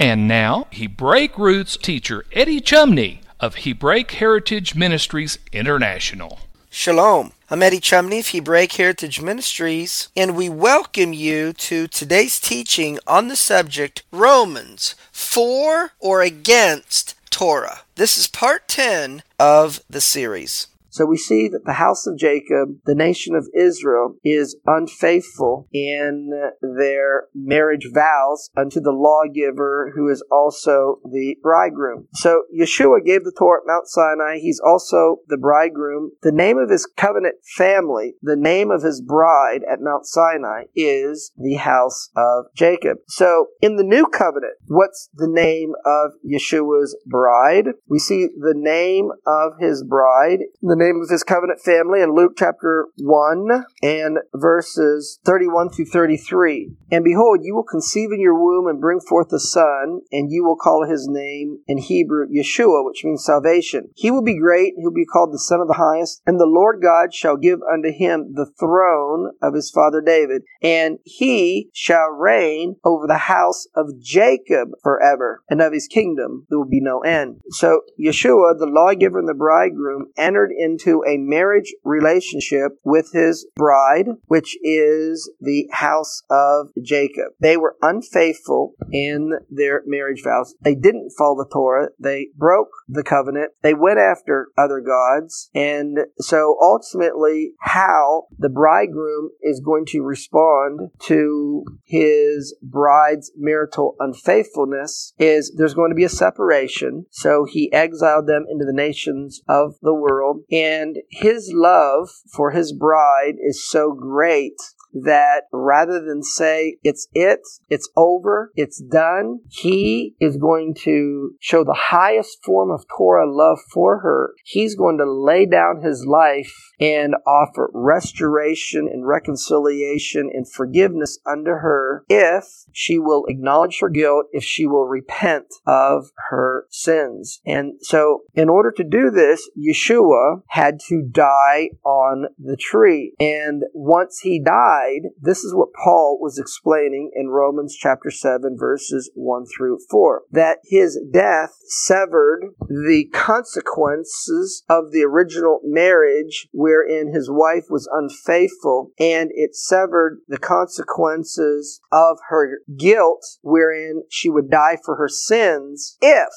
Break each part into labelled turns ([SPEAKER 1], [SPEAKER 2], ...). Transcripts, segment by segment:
[SPEAKER 1] And now, Hebraic roots teacher Eddie Chumney of Hebraic Heritage Ministries International.
[SPEAKER 2] Shalom. I'm Eddie Chumney of Hebraic Heritage Ministries, and we welcome you to today's teaching on the subject Romans for or against Torah. This is part 10 of the series. So we see that the house of Jacob, the nation of Israel, is unfaithful in their marriage vows unto the lawgiver who is also the bridegroom. So Yeshua gave the Torah at Mount Sinai. He's also the bridegroom. The name of his covenant family, the name of his bride at Mount Sinai is the house of Jacob. So in the new covenant, what's the name of Yeshua's bride? We see the name of his bride, the name name of his covenant family in Luke chapter 1 and verses 31 through 33. And behold, you will conceive in your womb and bring forth a son, and you will call his name in Hebrew Yeshua, which means salvation. He will be great, he'll be called the Son of the Highest, and the Lord God shall give unto him the throne of his father David, and he shall reign over the house of Jacob forever, and of his kingdom there will be no end. So Yeshua, the lawgiver and the bridegroom, entered into into a marriage relationship with his bride, which is the house of Jacob. They were unfaithful in their marriage vows. They didn't follow the Torah. They broke the covenant. They went after other gods. And so ultimately, how the bridegroom is going to respond to his bride's marital unfaithfulness is there's going to be a separation. So he exiled them into the nations of the world. And his love for his bride is so great that rather than say it's it, it's over, it's done, he is going to show the highest form of Torah love for her. He's going to lay down his life and offer restoration and reconciliation and forgiveness unto her if she will acknowledge her guilt, if she will repent of her sins. And so, in order to do this, Yeshua had to die on the tree. And once he died, died, this is what Paul was explaining in Romans chapter 7 verses 1 through 4. That his death severed the consequences of the original marriage wherein his wife was unfaithful and it severed the consequences of her guilt wherein she would die for her sins if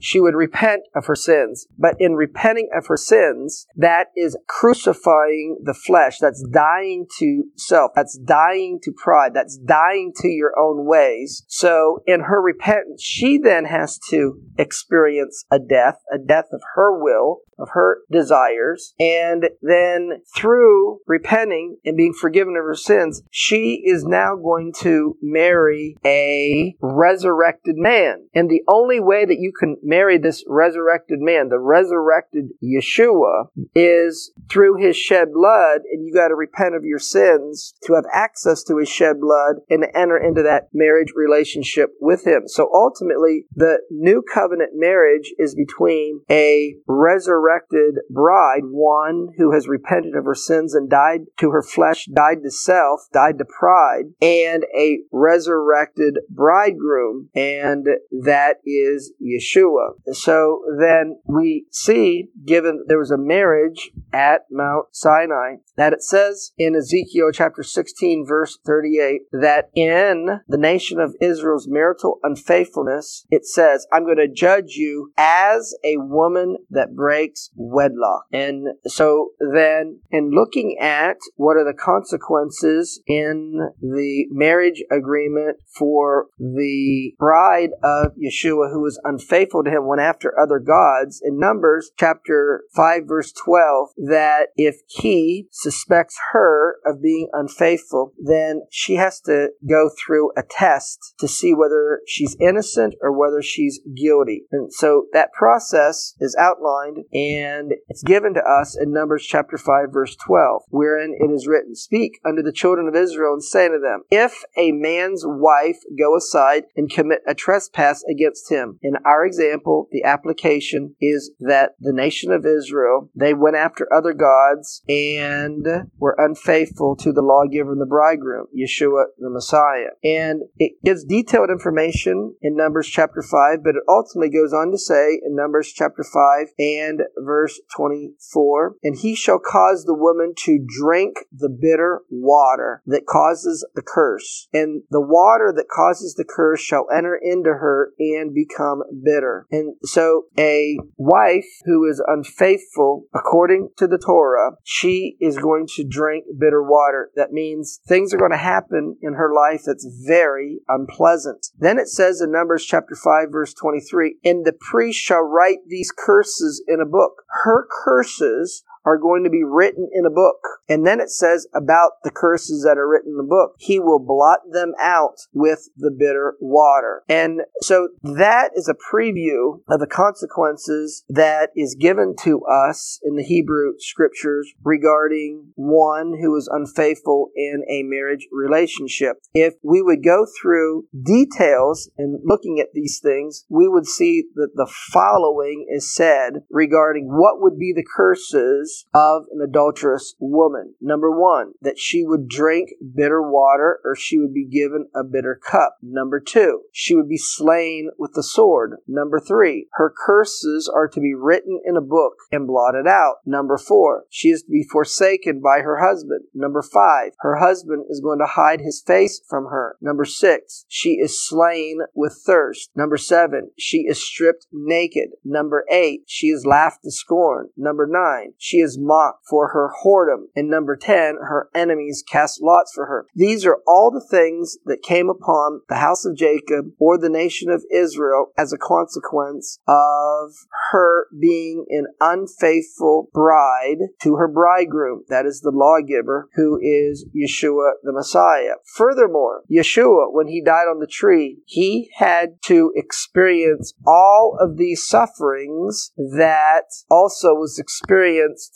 [SPEAKER 2] she would repent of her sins. But in repenting of her sins, that is crucifying the flesh. That's dying to self. That's dying to pride. That's dying to your own ways. So in her repentance, she then has to experience a death, a death of her will, of her desires. And then through repenting and being forgiven of her sins, she is now going to marry a resurrected man. And the only way that you can marry this resurrected man, the resurrected Yeshua, is through his shed blood. And you got to repent of your sins to have access to his shed blood and to enter into that marriage relationship with him. So ultimately, the new covenant marriage is between a resurrected resurrected bride, one who has repented of her sins and died to her flesh, died to self, died to pride, and a resurrected bridegroom, and that is Yeshua. So then we see, given there was a marriage at Mount Sinai, that it says in Ezekiel chapter 16, verse 38, that in the nation of Israel's marital unfaithfulness, it says, I'm going to judge you as a woman that breaks wedlock. And so then, in looking at what are the consequences in the marriage agreement for the bride of Yeshua who was unfaithful to him, went after other gods, in Numbers chapter 5, verse 12, that if he suspects her of being unfaithful, then she has to go through a test to see whether she's innocent or whether she's guilty. And so that process is outlined and it's given to us in Numbers chapter 5 verse 12, wherein it is written, Speak unto the children of Israel and say to them, If a man's wife go aside and commit a trespass against him. In our example, the application is that the nation of Israel, they went after other gods and were unfaithful to the lawgiver and the bridegroom, Yeshua the Messiah. And it gives detailed information in Numbers chapter 5, but it ultimately goes on to say in Numbers chapter 5 and verse 24, And he shall cause the woman to drink the bitter water that causes the curse, and the water that causes the curse shall enter into her and become bitter. And so a wife who is unfaithful according to the Torah, she is going to drink bitter water. That means things are going to happen in her life that's very unpleasant. Then it says in Numbers chapter 5 verse 23, and the priest shall write these curses in a book. Her curses are going to be written in a book. And then it says about the curses that are written in the book. He will blot them out with the bitter water. And so that is a preview of the consequences that is given to us in the Hebrew scriptures regarding one who is unfaithful in a marriage relationship. If we would go through details and looking at these things, we would see that the following is said regarding what would be the curses of an adulterous woman. Number one, that she would drink bitter water or she would be given a bitter cup. Number two, she would be slain with the sword. Number three, her curses are to be written in a book and blotted out. Number four, she is to be forsaken by her husband. Number five, her husband is going to hide his face from her. Number six, she is slain with thirst. Number seven, she is stripped naked. Number eight, she is laughed to scorn. Number nine, she is is mocked for her whoredom. And number 10, her enemies cast lots for her. These are all the things that came upon the house of Jacob or the nation of Israel as a consequence of her being an unfaithful bride to her bridegroom. That is the lawgiver who is Yeshua the Messiah. Furthermore, Yeshua, when he died on the tree, he had to experience all of these sufferings that also was experienced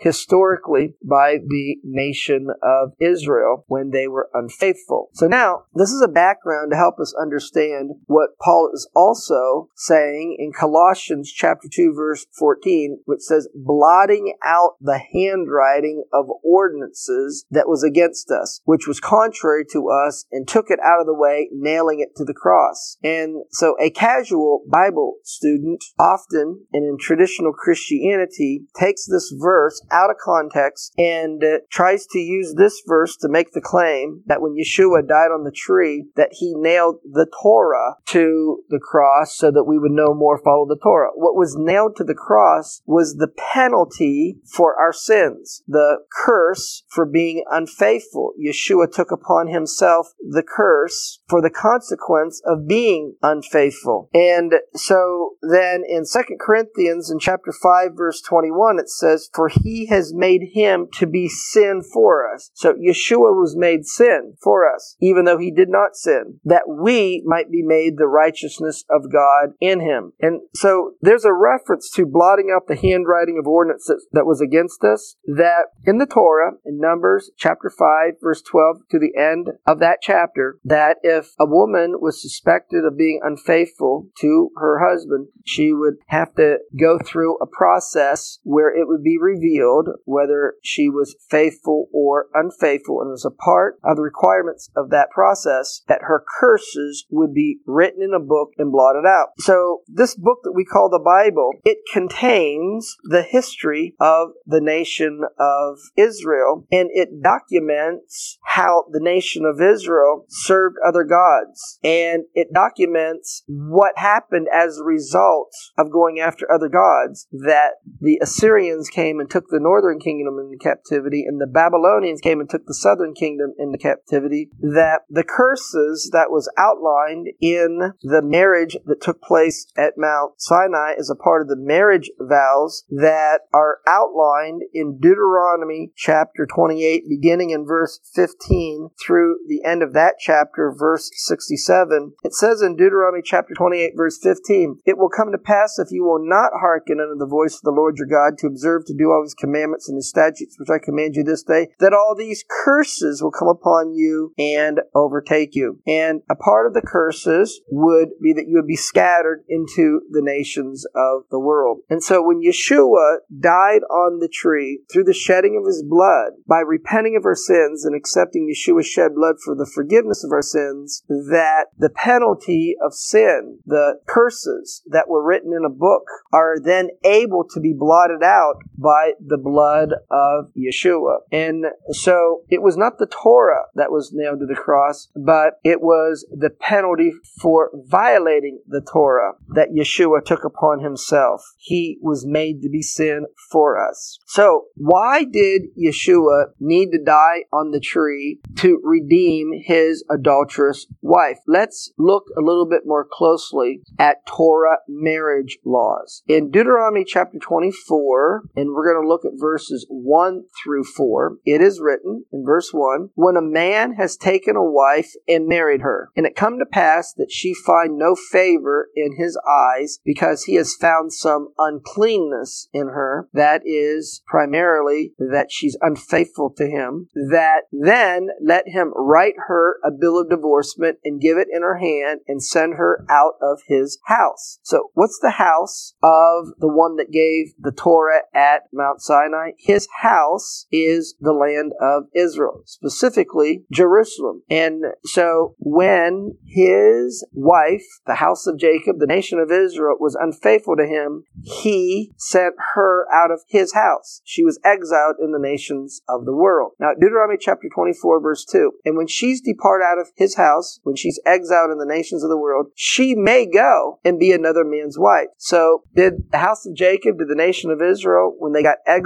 [SPEAKER 2] historically by the nation of Israel when they were unfaithful. So now, this is a background to help us understand what Paul is also saying in Colossians chapter 2 verse 14, which says, blotting out the handwriting of ordinances that was against us, which was contrary to us, and took it out of the way, nailing it to the cross. And so a casual Bible student often, and in traditional Christianity, takes this verse out of context and uh, tries to use this verse to make the claim that when Yeshua died on the tree, that he nailed the Torah to the cross so that we would no more follow the Torah. What was nailed to the cross was the penalty for our sins, the curse for being unfaithful. Yeshua took upon himself the curse for the consequence of being unfaithful. And so then in 2 Corinthians in chapter 5 verse 21 it says, For he has made him to be sin for us. So Yeshua was made sin for us, even though he did not sin, that we might be made the righteousness of God in him. And so there's a reference to blotting out the handwriting of ordinances that was against us, that in the Torah, in Numbers chapter 5, verse 12 to the end of that chapter, that if a woman was suspected of being unfaithful to her husband, she would have to go through a process where it would be revealed whether she was faithful or unfaithful. And as a part of the requirements of that process, that her curses would be written in a book and blotted out. So this book that we call the Bible, it contains the history of the nation of Israel and it documents how the nation of Israel served other gods and it documents what happened as a result of going after other gods that the Assyrians came and took the northern kingdom into captivity and the Babylonians came and took the southern kingdom into captivity that the curses that was outlined in the marriage that took place at Mount Sinai as a part of the marriage vows that are outlined in Deuteronomy chapter 28 beginning in verse 15 through the end of that chapter verse 67 it says in Deuteronomy chapter 28 verse 15 it will come to pass if you will not hearken unto the voice of the Lord your God to observe to do all his commandments and his statutes which I command you this day that all these curses will come upon you and overtake you. And a part of the curses would be that you would be scattered into the nations of the world. And so when Yeshua died on the tree through the shedding of his blood by repenting of our sins and accepting Yeshua's shed blood for the forgiveness of our sins that the penalty of sin the curses that were written in a book are then able to be blotted out by blood of Yeshua. And so it was not the Torah that was nailed to the cross, but it was the penalty for violating the Torah that Yeshua took upon himself. He was made to be sin for us. So why did Yeshua need to die on the tree to redeem his adulterous wife? Let's look a little bit more closely at Torah marriage laws. In Deuteronomy chapter 24, and we're going to look at verses 1 through 4, it is written in verse 1 When a man has taken a wife and married her, and it come to pass that she find no favor in his eyes because he has found some uncleanness in her, that is primarily that she's unfaithful to him, that then let him write her a bill of divorcement and give it in her hand and send her out of his house. So, what's the house of the one that gave the Torah at Mount Sinai? His house is the land of Israel, specifically Jerusalem. And so, when his wife, the house of Jacob, the nation of Israel, was unfaithful to him, he sent her out of his house. She was exiled in the nations of the world. Now, Deuteronomy chapter 24, verse 2. And when she's depart out of his house, when she's exiled in the nations of the world, she may go and be another man's wife. So, did the house of Jacob, did the nation of Israel, when they got exiled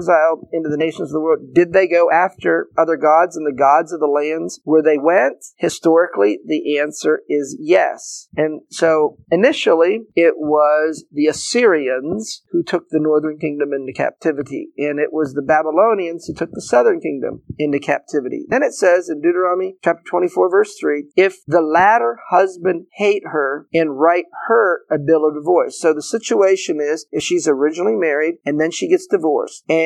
[SPEAKER 2] into the nations of the world, did they go after other gods and the gods of the lands where they went? Historically, the answer is yes. And so, initially, it was the Assyrians who took the northern kingdom into captivity, and it was the Babylonians who took the southern kingdom into captivity. Then it says in Deuteronomy chapter 24, verse 3 if the latter husband hate her and write her a bill of divorce. So the situation is if she's originally married and then she gets divorced, and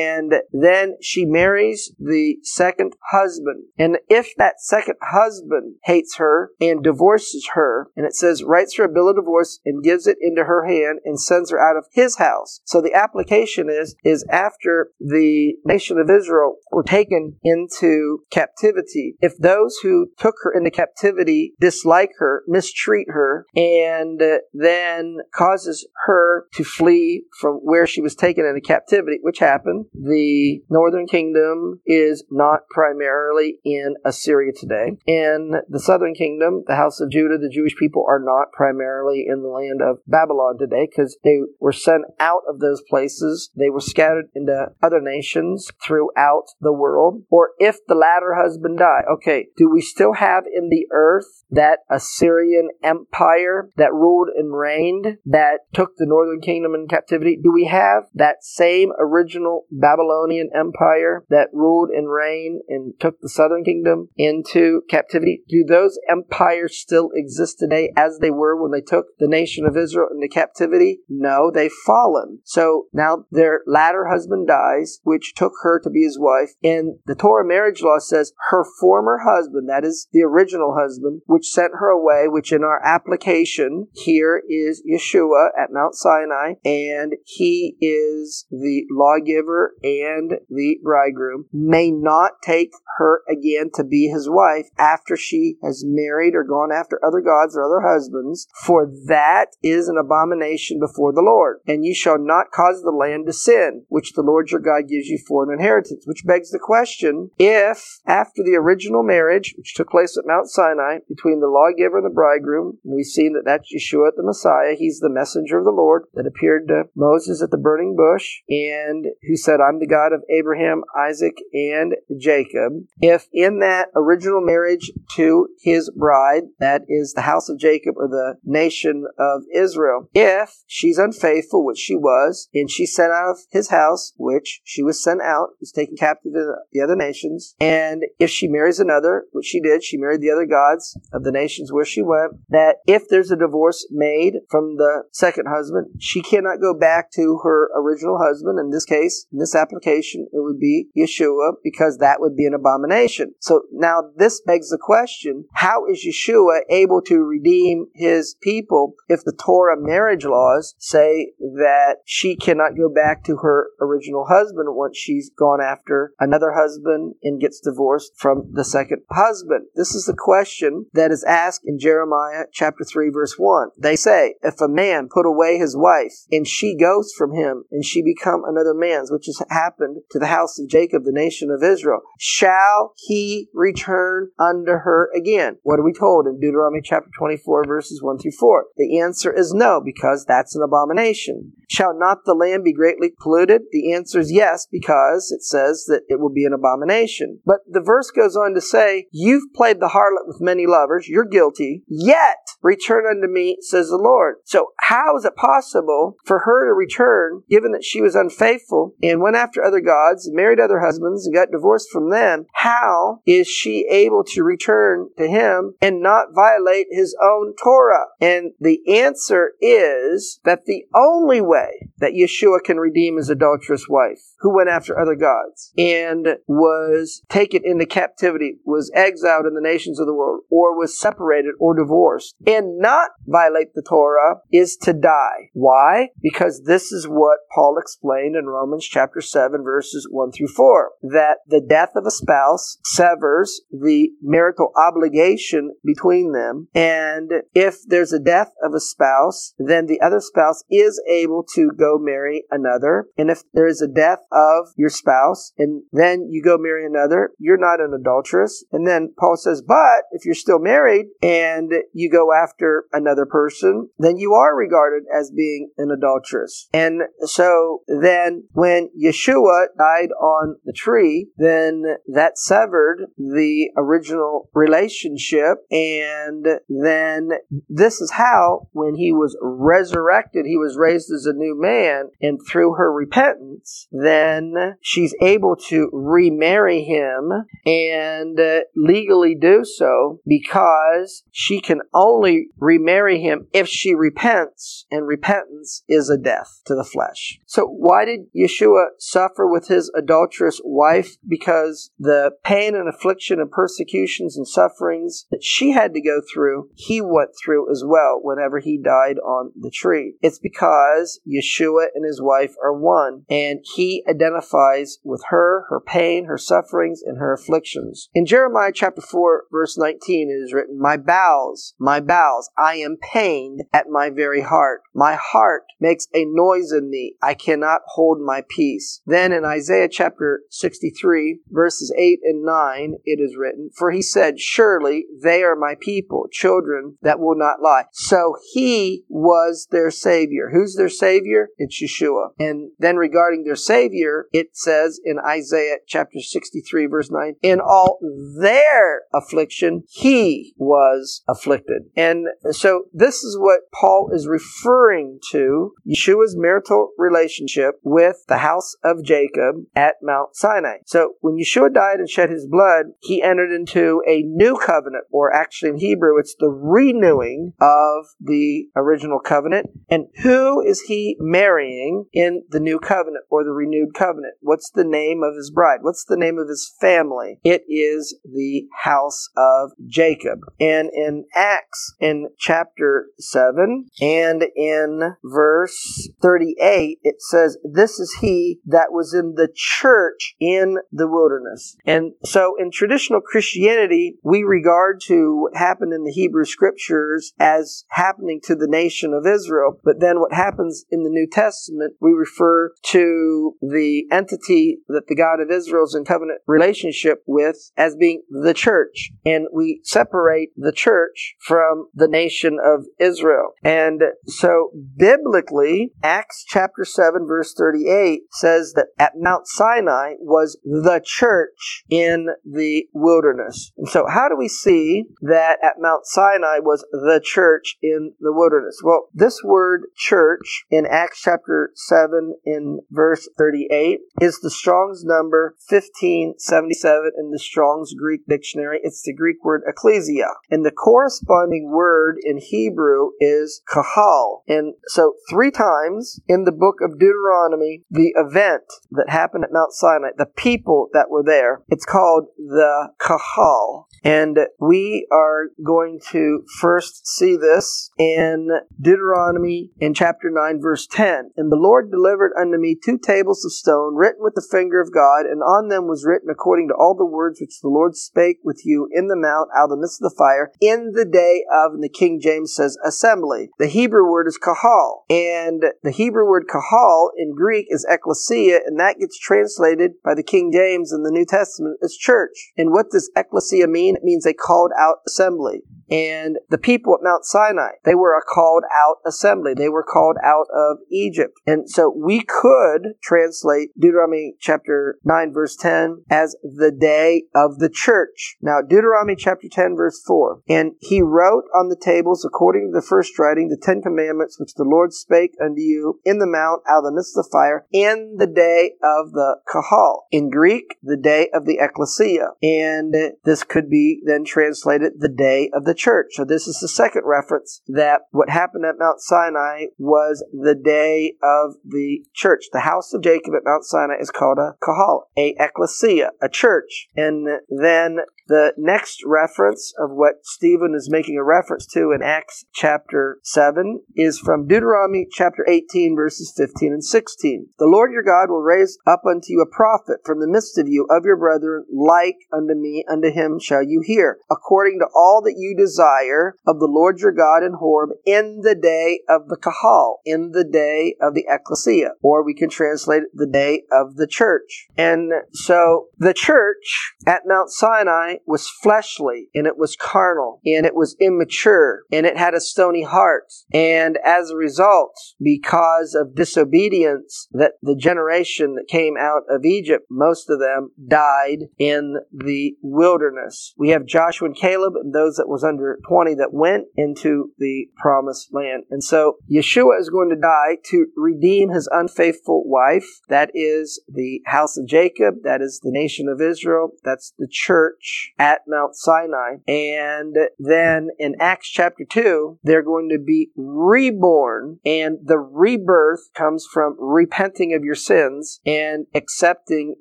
[SPEAKER 2] then she marries the second husband, and if that second husband hates her and divorces her, and it says writes her a bill of divorce and gives it into her hand and sends her out of his house. So the application is is after the nation of Israel were taken into captivity, if those who took her into captivity dislike her, mistreat her, and uh, then causes her to flee from where she was taken into captivity, which happened, the northern kingdom is not primarily in Assyria today. And the southern kingdom, the house of Judah, the Jewish people are not primarily in the land of Babylon today because they were sent out of those places. They were scattered into other nations throughout the world. Or if the latter husband died, okay, do we still have in the earth that Assyrian empire that ruled and reigned that took the northern kingdom in captivity? Do we have that same original Babylonian empire that ruled and reigned and took the southern kingdom into captivity? Do those empires still exist today as they were when they took the nation of Israel into captivity? No, they've fallen. So now their latter husband dies, which took her to be his wife, and the Torah marriage law says her former husband, that is the original husband, which sent her away, which in our application here is Yeshua at Mount Sinai, and he is the lawgiver and the bridegroom may not take her again to be his wife after she has married or gone after other gods or other husbands, for that is an abomination before the Lord. And you shall not cause the land to sin, which the Lord your God gives you for an inheritance. Which begs the question if, after the original marriage, which took place at Mount Sinai between the lawgiver and the bridegroom, and we've seen that that's Yeshua the Messiah, he's the messenger of the Lord that appeared to Moses at the burning bush and who said, I'm the God of Abraham, Isaac, and Jacob. If in that original marriage to his bride, that is the house of Jacob or the nation of Israel, if she's unfaithful, which she was, and she's sent out of his house, which she was sent out, was taken captive to the other nations, and if she marries another, which she did, she married the other gods of the nations where she went, that if there's a divorce made from the second husband, she cannot go back to her original husband. In this case, this application, it would be Yeshua because that would be an abomination. So now this begs the question, how is Yeshua able to redeem his people if the Torah marriage laws say that she cannot go back to her original husband once she's gone after another husband and gets divorced from the second husband? This is the question that is asked in Jeremiah chapter 3 verse 1. They say, if a man put away his wife and she goes from him and she become another man's, which has happened to the house of Jacob, the nation of Israel, shall he return unto her again? What are we told in Deuteronomy chapter 24 verses 1 through 4? The answer is no, because that's an abomination. Shall not the land be greatly polluted? The answer is yes, because it says that it will be an abomination. But the verse goes on to say, You've played the harlot with many lovers, you're guilty, yet return unto me, says the Lord. So how is it possible for her to return, given that she was unfaithful and went after other gods, and married other husbands, and got divorced from them? How is she able to return to him and not violate his own Torah? And the answer is that the only way that Yeshua can redeem his adulterous wife, who went after other gods and was taken into captivity, was exiled in the nations of the world, or was separated or divorced, and not violate the Torah, is to die. Why? Because this is what Paul explained in Romans chapter 7, verses 1 through 4 that the death of a spouse severs the marital obligation between them. And if there's a death of a spouse, then the other spouse is able to go marry another. And if there is a death of your spouse and then you go marry another, you're not an adulteress. And then Paul says, but if you're still married and you go after another person, then you are regarded as being an adulteress. And so then when Yeshua died on the tree, then that severed the original relationship. And then this is how, when he was resurrected, he was raised as a new man. And through her repentance, then she's able to remarry him and uh, legally do so because she can only remarry him if she repents, and repentance is a death to the flesh. So why did Yeshua suffer with his adulterous wife? Because the pain and affliction and persecutions and sufferings that she had to go through, he went through as well whenever he died on the tree. It's because Yeshua and his wife are one, and he identifies with her, her pain, her sufferings, and her afflictions. In Jeremiah chapter 4, verse 19, it is written, My bowels, my bowels, I am pained at my very heart. My heart makes a noise in me. I cannot hold my peace. Then in Isaiah chapter 63, verses 8 and 9, it is written, For he said, Surely they are my people, children that will not lie. So he was their Savior. Who's their Savior? It's Yeshua. And then regarding their Savior, it says in Isaiah chapter 63, verse 9, In all their affliction, he was afflicted. And so this is what Paul is referring to Yeshua's marital relationship with the house of Jacob at Mount Sinai. So when Yeshua died and shed his blood, he entered into a new covenant, or actually in Hebrew, it's the renewing of the original covenant. And who is he marrying in the new covenant or the renewed covenant? What's the name of his bride? What's the name of his family? It is the house of Jacob. And in Acts, in chapter 7 and in verse 38, it says, This is he that was in the church in the wilderness. And so in traditional Christianity, we regard to what happened in the Hebrew scriptures as happening to the nation of Israel. But then what happens in the New Testament, we refer to the entity that the God of Israel is in covenant relationship with as being the church. And we separate the church from the nation of Israel. And so biblically, Acts chapter 7 verse 38 says that at Mount Sinai was the church in the wilderness. And so how do we see that at Mount Sinai was the church in the wilderness? Well, this word church in Acts chapter 7 in verse 38 is the Strong's number 1577 in the Strong's Greek dictionary. It's the Greek word ecclesia. And the corresponding word in Hebrew is kahal. And so three times in the book of Deuteronomy, the event that happened at Mount Sinai, the people that were there, it's called the kahal. And we are going to first see this in Deuteronomy in chapter 9, verse 10. And the Lord delivered unto me two tables of stone written with the finger of God, and on them was written according to all the words which the Lord spake with you in the mount out of the midst of the fire in the day of, and the King James says, assembly. The Hebrew word is kahal. And the Hebrew word kahal in Greek is ecclesia, and that gets translated by the King James in the New Testament as church. And what does ecclesia mean? It means a called out assembly. And the people at Mount Sinai, they were a called out assembly. They were called out of Egypt. And so we could translate Deuteronomy chapter 9 verse 10 as the day of the church. Now, Deuteronomy chapter 10 verse 4. And he wrote on the tables according to the first writing the Ten Commandments which the Lord spake unto you in the mount out of the midst of the fire in the day of the Kahal. In Greek, the day of the Ecclesia. And this could be then translated the day of the church. So this is the second reference that what happened at Mount Sinai was the day of the church. The house of Jacob at Mount Sinai is called a kahal, a ecclesia, a church. And then the next reference of what Stephen is making a reference to in Acts chapter 7 is from Deuteronomy chapter 18, verses 15 and 16. The Lord your God will raise up unto you a prophet from the midst of you of your brethren, like unto me, unto him shall you hear, according to all that you desire of the Lord your God in Horeb in the day of the Kahal, in the day of the Ecclesia, or we can translate it the day of the church. And so the church at Mount Sinai was fleshly and it was carnal and it was immature and it had a stony heart. And as a result, because of disobedience, that the generation that came out of Egypt, most of them died in the wilderness. We have Joshua and Caleb and those that was under 20 that went into the promised land. And so Yeshua is going to die to redeem his unfaithful wife. That is the house of Jacob. That is the nation of Israel. That's the church at Mount Sinai. And then in Acts chapter 2, they're going to be reborn. And the rebirth comes from repenting of your sins and accepting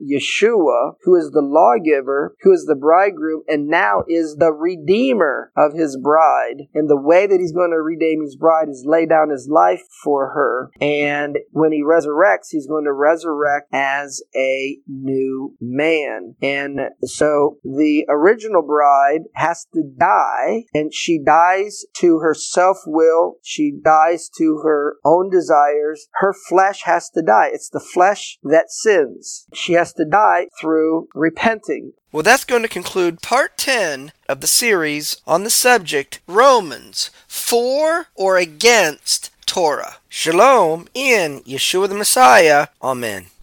[SPEAKER 2] Yeshua, who is the lawgiver, who is the bridegroom, and now is the redeemer of his bride. And the way that he's going to redeem his bride is lay down his life for her. And when he resurrects, he's going to resurrect as a new man. And so the original bride has to die, and she dies to her self will, she dies to her own desires. Her flesh has to die. It's the flesh that sins. She has to die through repenting. Well, that's going to conclude part 10 of the series on the subject Romans for or against Torah. Shalom in Yeshua the Messiah. Amen.